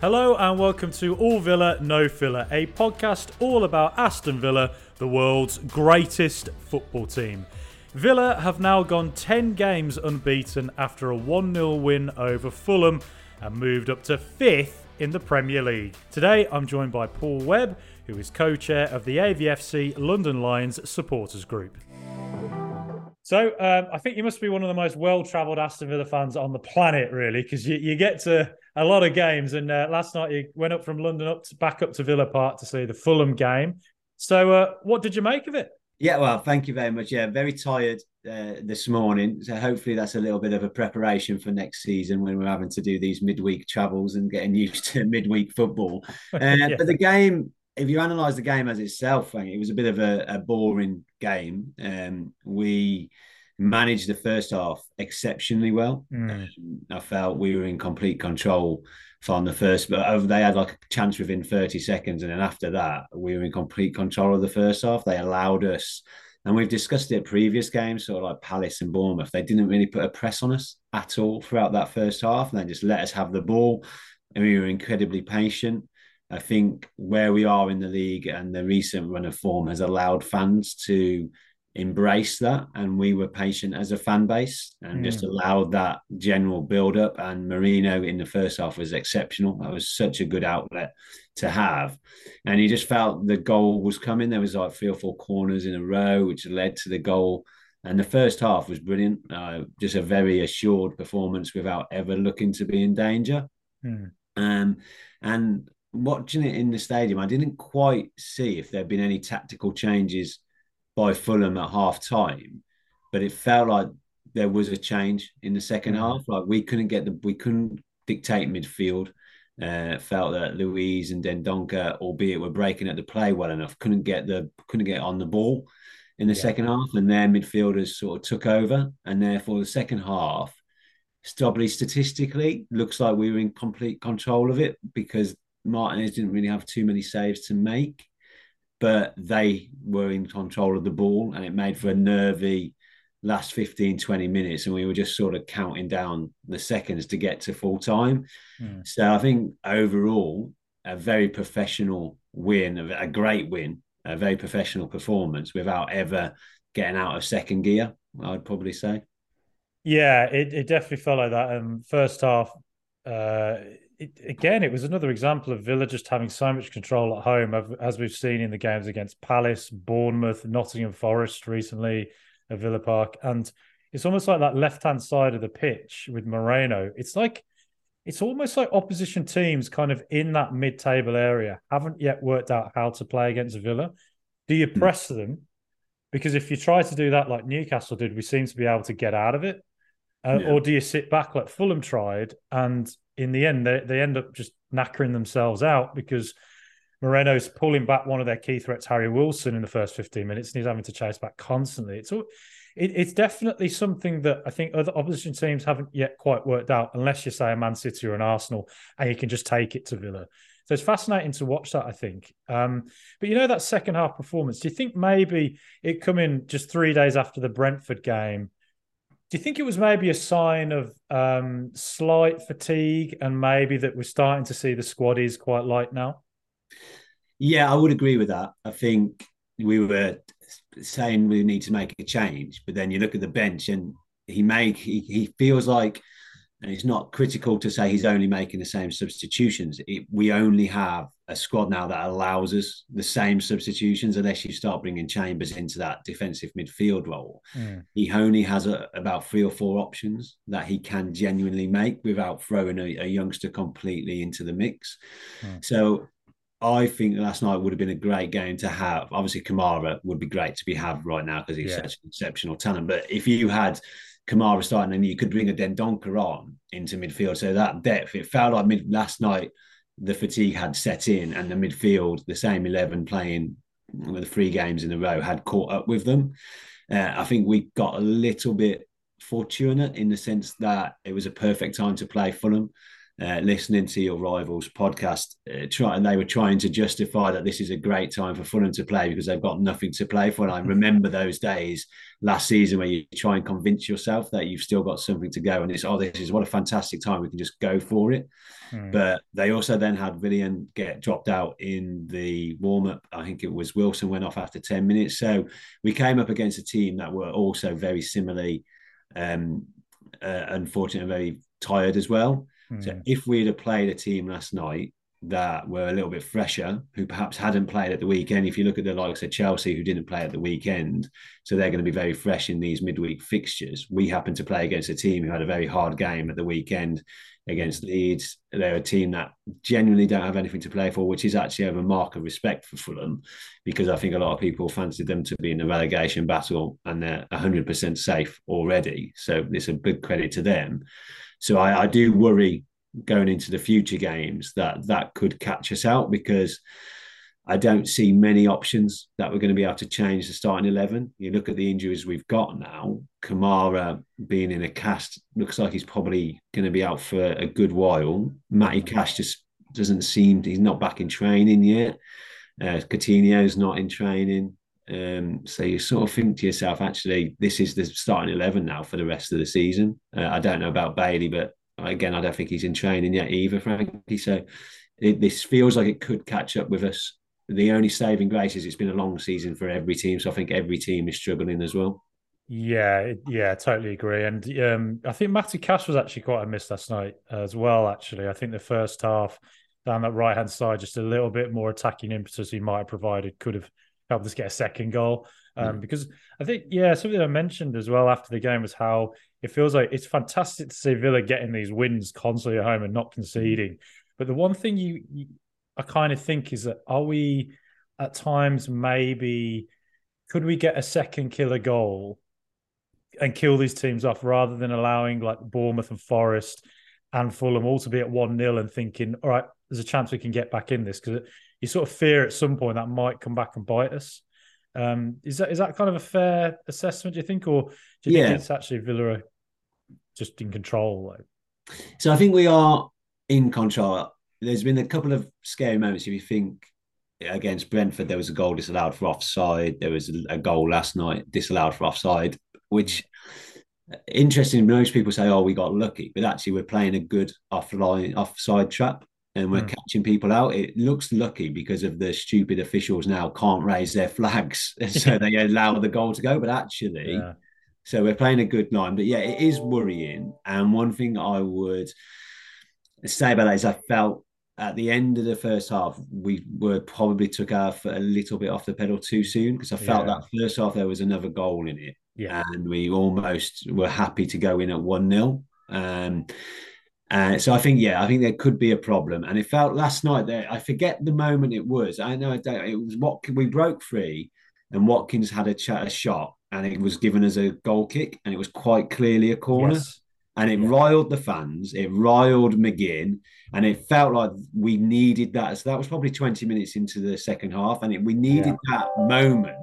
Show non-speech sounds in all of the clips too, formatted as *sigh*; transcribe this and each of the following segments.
Hello and welcome to All Villa No Filler, a podcast all about Aston Villa, the world's greatest football team. Villa have now gone 10 games unbeaten after a 1 0 win over Fulham and moved up to 5th in the Premier League. Today I'm joined by Paul Webb, who is co chair of the AVFC London Lions supporters group. So um, I think you must be one of the most well-travelled Aston Villa fans on the planet, really, because you, you, get to a lot of games. And uh, last night you went up from London up to, back up to Villa Park to see the Fulham game. So uh, what did you make of it? Yeah, well, thank you very much. Yeah, very tired uh, this morning. So hopefully that's a little bit of a preparation for next season when we're having to do these midweek travels and getting *laughs* used to midweek football. *laughs* Uh, yeah. But the game, if you analyse the game as itself, it was a bit of a, a boring game. Um, we managed the first half exceptionally well. Mm. Um, I felt we were in complete control from the first, but they had like a chance within 30 seconds. And then after that, we were in complete control of the first half. They allowed us, and we've discussed it previous games, sort of like Palace and Bournemouth, they didn't really put a press on us at all throughout that first half. And they just let us have the ball. And we were incredibly patient. I think where we are in the league and the recent run of form has allowed fans to embrace that and we were patient as a fan base and mm. just allowed that general build up and Moreno in the first half was exceptional. That was such a good outlet to have. And he just felt the goal was coming. There was like three or four corners in a row which led to the goal. And the first half was brilliant. Uh, just a very assured performance without ever looking to be in danger. Mm. um, and watching it in the stadium I didn't quite see if there'd been any tactical changes by Fulham at half time, but it felt like there was a change in the 2nd mm-hmm. half. Like we couldn't get the we couldn't dictate midfield. Uh, felt that Luiz and Dendoncker, albeit were breaking at the play well enough, couldn't get the couldn't get on the ball in the yeah. second half, and their midfielders sort of took over, and therefore the second half, probably statistically, looks like we were in complete control of it because Martinez didn't really have too many saves to make but they were in control of the ball and it made for a nervy last 15 20 minutes and we were just sort of counting down the seconds to get to full time. Mm. so i think overall a very professional win a great win a very professional performance without ever getting out of second gear i'd probably say. Yeah it, it definitely felt like that. Um first half uh it, again, it was another example of Villa just having so much control at home, as we've seen in the games against Palace, Bournemouth, Nottingham Forest recently at Villa Park. And it's almost like that left hand side of the pitch with Moreno. It's like, it's almost like opposition teams kind of in that mid table area haven't yet worked out how to play against Villa. Do you hmm. press them? Because if you try to do that like Newcastle did, we seem to be able to get out of it. Uh, yeah. Or do you sit back like Fulham tried and in the end, they, they end up just knackering themselves out because Moreno's pulling back one of their key threats, Harry Wilson, in the first 15 minutes, and he's having to chase back constantly. It's all, it, it's definitely something that I think other opposition teams haven't yet quite worked out, unless you say a Man City or an Arsenal, and you can just take it to Villa. So it's fascinating to watch that, I think. Um, but you know that second half performance. Do you think maybe it come in just three days after the Brentford game? Do you think it was maybe a sign of um, slight fatigue and maybe that we're starting to see the squad is quite light now? Yeah, I would agree with that. I think we were saying we need to make a change, but then you look at the bench and he make he, he feels like and it's not critical to say he's only making the same substitutions. It, we only have a squad now that allows us the same substitutions unless you start bringing Chambers into that defensive midfield role. Mm. He only has a, about three or four options that he can genuinely make without throwing a, a youngster completely into the mix. Mm. So I think last night would have been a great game to have. Obviously, Kamara would be great to be have right now because he's yeah. such an exceptional talent. But if you had Kamara starting, and you could bring a Dendoncker on into midfield. So that depth, it felt like mid last night the fatigue had set in, and the midfield, the same eleven playing the three games in a row, had caught up with them. Uh, I think we got a little bit fortunate in the sense that it was a perfect time to play Fulham. Uh, listening to your rivals podcast, uh, try, and they were trying to justify that this is a great time for Fulham to play because they've got nothing to play for. And I remember those days last season where you try and convince yourself that you've still got something to go, and it's oh, this is what a fantastic time we can just go for it. Mm. But they also then had Willian get dropped out in the warm up. I think it was Wilson went off after ten minutes, so we came up against a team that were also very similarly. Um, uh, unfortunately, very tired as well. Mm. So hmm. if we'd have played a team last night that were a little bit fresher, who perhaps hadn't played at the weekend, if you look at the likes of Chelsea who didn't play at the weekend, so they're going to be very fresh in these midweek fixtures. We happen to play against a team who had a very hard game at the weekend against Leeds. They're a team that genuinely don't have anything to play for, which is actually a mark of respect for Fulham, because I think a lot of people fancied them to be in the relegation battle and they're 100% safe already. So it's a big credit to them. So I, I do worry going into the future games that that could catch us out because I don't see many options that we're going to be able to change the starting 11. You look at the injuries we've got now, Kamara being in a cast looks like he's probably going to be out for a good while. Matty Cash just doesn't seem, he's not back in training yet. Uh, Coutinho's not in training. Um, so you sort of think to yourself, actually, this is the starting 11 now for the rest of the season. Uh, I don't know about Bailey, but again, I don't think he's in training yet either, frankly. So it, this feels like it could catch up with us. The only saving grace is it's been a long season for every team. So I think every team is struggling as well. Yeah, yeah, totally agree. And um, I think Matty Cash was actually quite a miss last night as well. Actually, I think the first half down that right hand side, just a little bit more attacking impetus he might have provided could have helped us get a second goal. Um, mm. Because I think, yeah, something I mentioned as well after the game was how it feels like it's fantastic to see Villa getting these wins constantly at home and not conceding. But the one thing you, you I kind of think is that are we at times maybe could we get a second killer goal and kill these teams off rather than allowing like Bournemouth and Forest and Fulham all to be at 1 0 and thinking, all right, there's a chance we can get back in this because you sort of fear at some point that might come back and bite us. Um, is that is that kind of a fair assessment? Do you think, or do you yeah. think it's actually Villa just in control? Like? So I think we are in control. There's been a couple of scary moments. If you think against Brentford, there was a goal disallowed for offside. There was a goal last night disallowed for offside, which interesting. Most people say, "Oh, we got lucky," but actually, we're playing a good offline offside trap and we're mm. catching people out. It looks lucky because of the stupid officials now can't raise their flags, *laughs* so they *laughs* allow the goal to go. But actually, yeah. so we're playing a good line. But yeah, it is worrying. And one thing I would say about that is I felt at the end of the first half, we were probably took our foot a little bit off the pedal too soon because I felt yeah. that first half there was another goal in it. Yeah. And we almost were happy to go in at 1 0. Um, uh, so I think, yeah, I think there could be a problem. And it felt last night that I forget the moment it was. I know it was what we broke free, and Watkins had a, ch- a shot, and it was given as a goal kick, and it was quite clearly a corner. Yes. And it yeah. riled the fans, it riled McGinn, and it felt like we needed that. So that was probably 20 minutes into the second half, and it, we needed yeah. that moment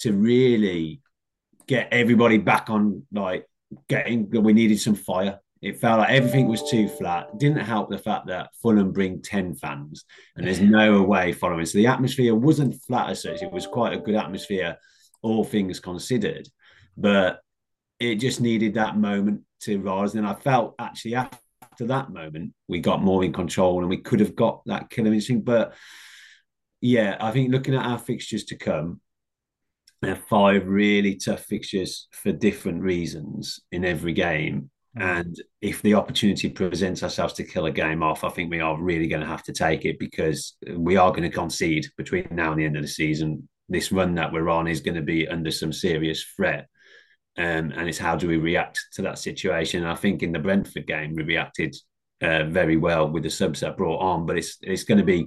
to really get everybody back on like getting we needed some fire it felt like everything was too flat. Didn't help the fact that Fulham bring 10 fans and there's no away following. So the atmosphere wasn't flat as such. It was quite a good atmosphere, all things considered. But it just needed that moment to rise. And I felt actually after that moment, we got more in control and we could have got that killer instinct. But yeah, I think looking at our fixtures to come, there are five really tough fixtures for different reasons in every game. Mm. And if the opportunity presents ourselves to kill a game off, I think we are really going to have to take it because we are going to concede between now and the end of the season. This run that we're on is going to be under some serious threat. Um, and it's how do we react to that situation? I think in the Brentford game, we reacted uh, very well with the subs that brought on, but it's it's going to be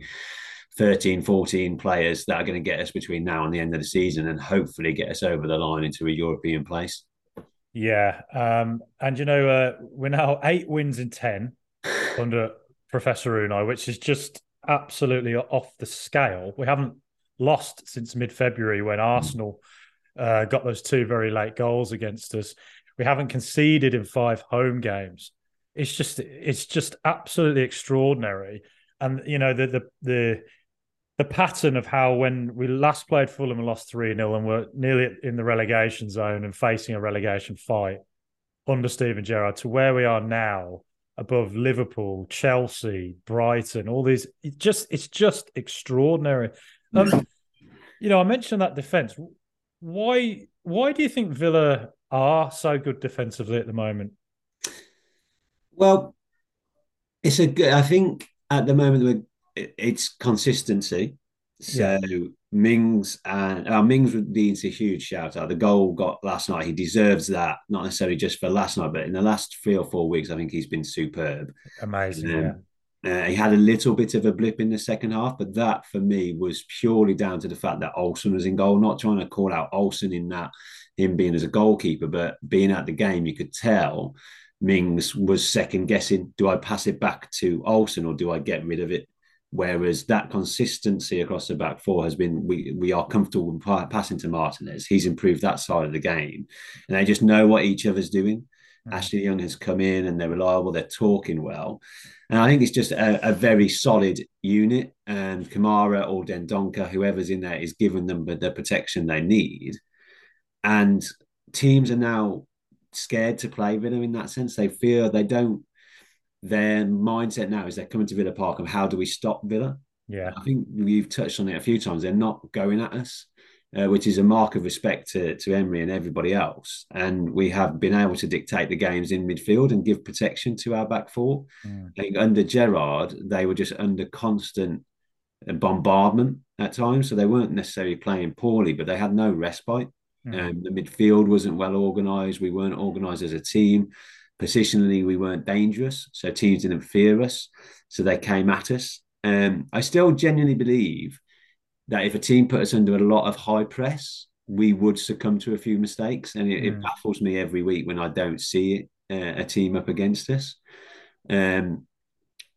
13, 14 players that are going to get us between now and the end of the season and hopefully get us over the line into a European place. Yeah, um, and you know uh, we're now eight wins in ten *sighs* under Professor Unai, which is just absolutely off the scale. We haven't lost since mid-February when Arsenal uh, got those two very late goals against us. We haven't conceded in five home games. it's just it's just absolutely extraordinary. And you know the the the the pattern of how when we last played Fulham and lost 3 0 and we're nearly in the relegation zone and facing a relegation fight under Steven Gerrard to where we are now above Liverpool, Chelsea, Brighton, all these it's just it's just extraordinary. Um, you know, I mentioned that defense. Why why do you think Villa are so good defensively at the moment? Well, it's a good. I think at the moment it's consistency. So yeah. Mings and uh, Mings needs a huge shout out. The goal got last night. He deserves that, not necessarily just for last night, but in the last three or four weeks, I think he's been superb. Amazing. Um, yeah. Uh, he had a little bit of a blip in the second half, but that for me was purely down to the fact that Olsen was in goal. Not trying to call out Olsen in that him being as a goalkeeper, but being at the game, you could tell Mings was second guessing: do I pass it back to Olsen or do I get rid of it? Whereas that consistency across the back four has been we we are comfortable passing to Martinez. He's improved that side of the game, and they just know what each other's doing. Mm. Ashley Young has come in and they're reliable. They're talking well, and I think it's just a, a very solid unit. And Kamara or Dendoncker, whoever's in there, is giving them the protection they need. And teams are now scared to play with them in that sense. They fear they don't. Their mindset now is they're coming to Villa Park and how do we stop Villa? Yeah, I think you've touched on it a few times. They're not going at us, uh, which is a mark of respect to to Emery and everybody else. And we have been able to dictate the games in midfield and give protection to our back four. Mm. I think under Gerrard, they were just under constant bombardment at times, so they weren't necessarily playing poorly, but they had no respite. Mm. Um, the midfield wasn't well organised. We weren't organised as a team. Positionally, we weren't dangerous, so teams didn't fear us. So they came at us. Um, I still genuinely believe that if a team put us under a lot of high press, we would succumb to a few mistakes, and it, mm. it baffles me every week when I don't see it, uh, a team up against us. Um,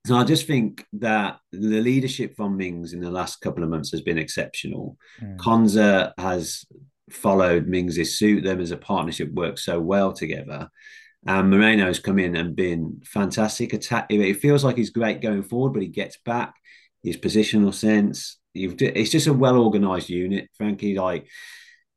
so I just think that the leadership from Mings in the last couple of months has been exceptional. Mm. Konsa has followed Mings' suit. Them as a partnership works so well together. And Moreno's come in and been fantastic. Attack. It feels like he's great going forward, but he gets back. His positional sense. You've, it's just a well organised unit, Frankie. Like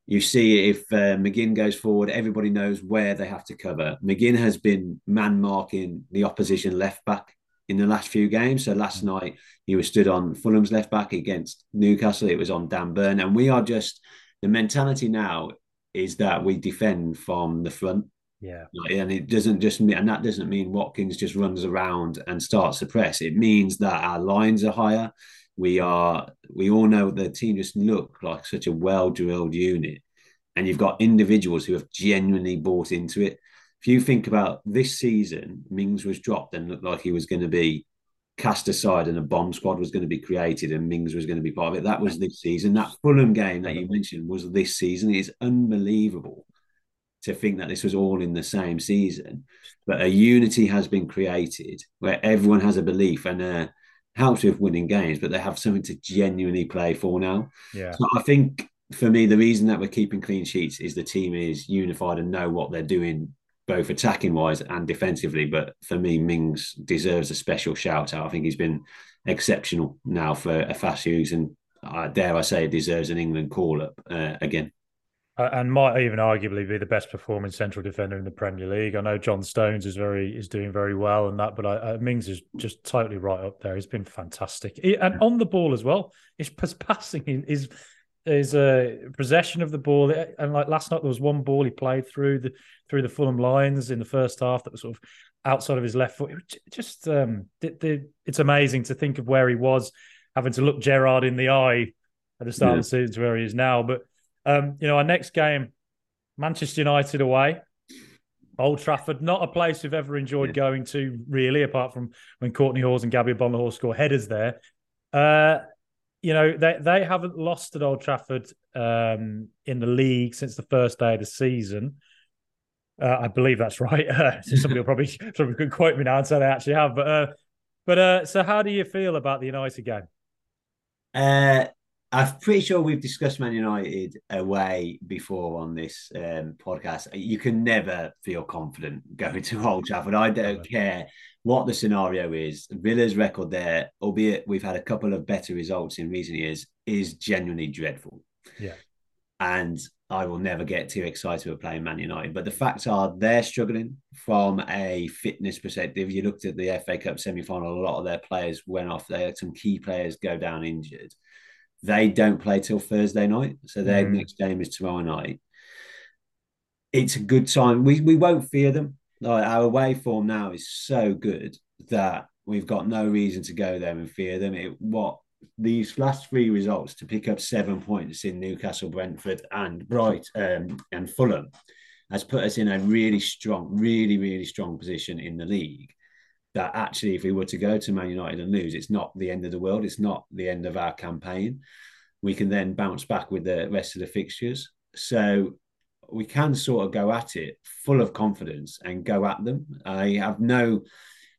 you see, if uh, McGinn goes forward, everybody knows where they have to cover. McGinn has been man marking the opposition left back in the last few games. So last night he was stood on Fulham's left back against Newcastle. It was on Dan Burn, and we are just the mentality now is that we defend from the front. Yeah. And it doesn't just mean, and that doesn't mean Watkins just runs around and starts to press. It means that our lines are higher. We are, we all know the team just look like such a well drilled unit. And you've got individuals who have genuinely bought into it. If you think about this season, Mings was dropped and looked like he was going to be cast aside and a bomb squad was going to be created and Mings was going to be part of it. That was this season. That Fulham game that you mentioned was this season. It's unbelievable to think that this was all in the same season. But a unity has been created where everyone has a belief and uh, helps with winning games, but they have something to genuinely play for now. Yeah. So I think for me, the reason that we're keeping clean sheets is the team is unified and know what they're doing both attacking wise and defensively. But for me, Mings deserves a special shout out. I think he's been exceptional now for a fast use, and uh, dare I say, deserves an England call up uh, again. And might even arguably be the best performing central defender in the Premier League. I know John Stones is very is doing very well and that, but I, uh, Mings is just totally right up there. He's been fantastic, he, and on the ball as well. His *laughs* passing is his uh, possession of the ball, and like last night, there was one ball he played through the through the Fulham lines in the first half that was sort of outside of his left foot. Just um, the, the, it's amazing to think of where he was, having to look Gerrard in the eye at the start yeah. of the season to where he is now. But um, you know, our next game, Manchester United away. Old Trafford, not a place we've ever enjoyed going to, really, apart from when Kortney Hause and Gabby Agbonlahor score headers there. Uh, you know, they they haven't lost at Old Trafford um, in the league since the first day of the season. Uh, I believe that's right. *laughs* Uh, somebody will probably *laughs* somebody could quote me now and say they actually have. But uh, but uh, so how do you feel about the United game? I'm pretty sure we've discussed Man United away before on this um, podcast. You can never feel confident *laughs* going to Old Trafford. I don't care what the scenario is. Villa's record there, albeit we've had a couple of better results in recent years, is genuinely dreadful. Yeah. And I will never get too excited about playing Man United. But the facts are they're struggling from a fitness perspective. You looked at the FA Cup semi final, a lot of their players went off. They had some key players go down injured. They don't play till Thursday night, so their mm. next game is tomorrow night. It's a good time. We we won't fear them. Like our away form now is so good that we've got no reason to go there and fear them. It what these last three results to pick up seven points in Newcastle, Brentford, and Bright um, and Fulham has put us in a really strong, really, really strong position in the league that actually, if we were to go to Man United and lose, it's not the end of the world. It's not the end of our campaign. We can then bounce back with the rest of the fixtures. So we can sort of go at it full of confidence and go at them. I have no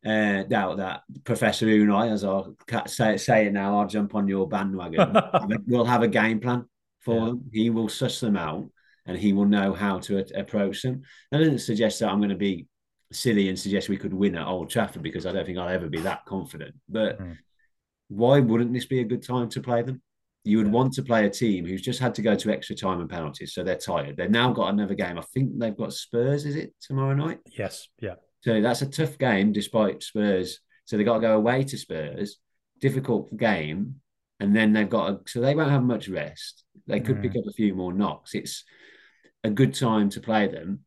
uh, doubt that Professor Unai, as I'll say, say it now, I'll jump on your bandwagon. *laughs* we'll have a game plan for yeah. them. He will suss them out and he will know how to approach them. That doesn't suggest that I'm going to be silly and suggest we could win at Old Trafford because I don't think I'll ever be that confident. But mm. why wouldn't this be a good time to play them? You would yeah. want to play a team who's just had to go to extra time and penalties, so they're tired. They've now got another game. I think they've got Spurs. Is it tomorrow night? Yes. Yeah. So that's a tough game, despite Spurs. So they got to go away to Spurs. Difficult game, and then they've got to, so they won't have much rest. They could mm. pick up a few more knocks. It's a good time to play them.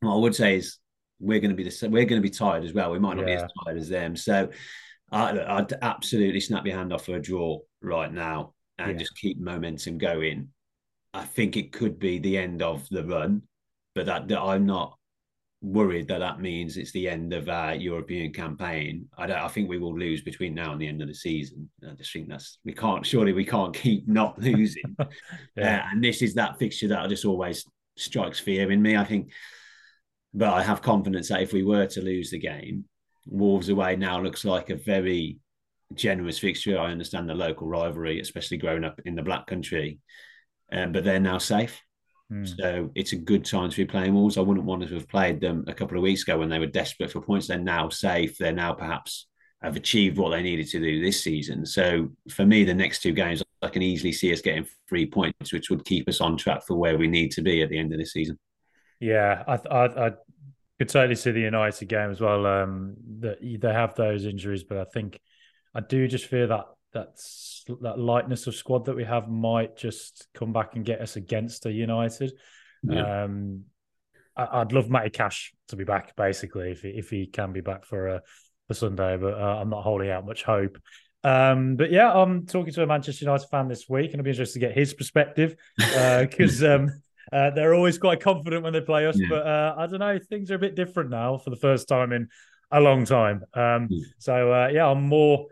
What I would say is we're going to be the we're going to be tired as well. We might not yeah. be as tired as them. So I, I'd absolutely snap your hand off for a draw right now and yeah. just keep momentum going. I think it could be the end of the run, but that, that I'm not worried that that means it's the end of our European campaign. I don't. I think we will lose between now and the end of the season. I just think that's we can't. Surely we can't keep not *laughs* losing. yeah. Uh, and this is that fixture that just always strikes fear in me. I think but I have confidence that if we were to lose the game, Wolves away now looks like a very generous fixture. I understand the local rivalry, especially growing up in the Black Country, um, but they're now safe. Mm. So it's a good time to be playing Wolves. I wouldn't want to have played them a couple of weeks ago when they were desperate for points. They're now safe. They're now perhaps have achieved what they needed to do this season. So for me, the next two games, I can easily see us getting three points, which would keep us on track for where we need to be at the end of the season. Yeah, I, I, I could totally see the United game as well. Um, that they have those injuries, but I think I do just fear that that's that lightness of squad that we have might just come back and get us against a United. Yeah. Um, I, would love Matty Cash to be back, basically, if he, if he can be back for a uh, for Sunday, but uh, I'm not holding out much hope. Um, but yeah, I'm talking to a Manchester United fan this week, and I'll be interested to get his perspective because uh, *laughs* um, uh, they're always quite confident when they play us, yeah. but uh, I don't know. Things are a bit different now for the first time in a long time. Um, yeah. So uh, yeah, I'm more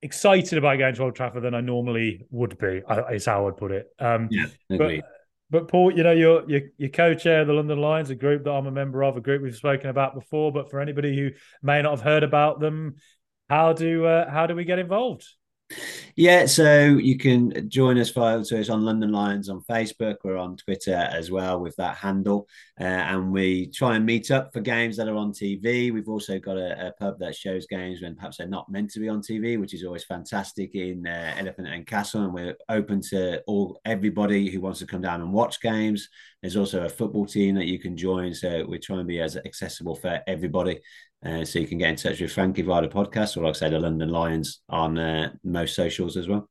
excited about going to Old Trafford than I normally would be. Is how I'd put it. Um, yeah, but, but Paul, you know, you're, you're, you're co-chair of the London Lions, a group that I'm a member of, a group we've spoken about before. But for anybody who may not have heard about them, how do uh, how do we get involved? Yeah, so you can join us via so it's on London Lions on Facebook. We're on Twitter as well with that handle, uh, and we try and meet up for games that are on TV. We've also got a, a, pub that shows games when perhaps they're not meant to be on TV, which is always fantastic in uh, Elephant and Castle. And we're open to all everybody who wants to come down and watch games. There's also a football team that you can join, so we try and be as accessible for everybody. Uh, so you can get in touch with Frankie via the podcast, or like I say, the London Lions on uh, most socials as well.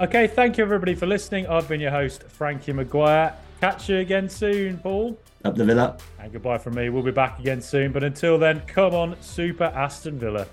Okay, thank you everybody for listening. I've been your host, Frankie Maguire. Catch you again soon, Paul. Up the Villa. And goodbye from me. We'll be back again soon. But until then, come on, Super Aston Villa.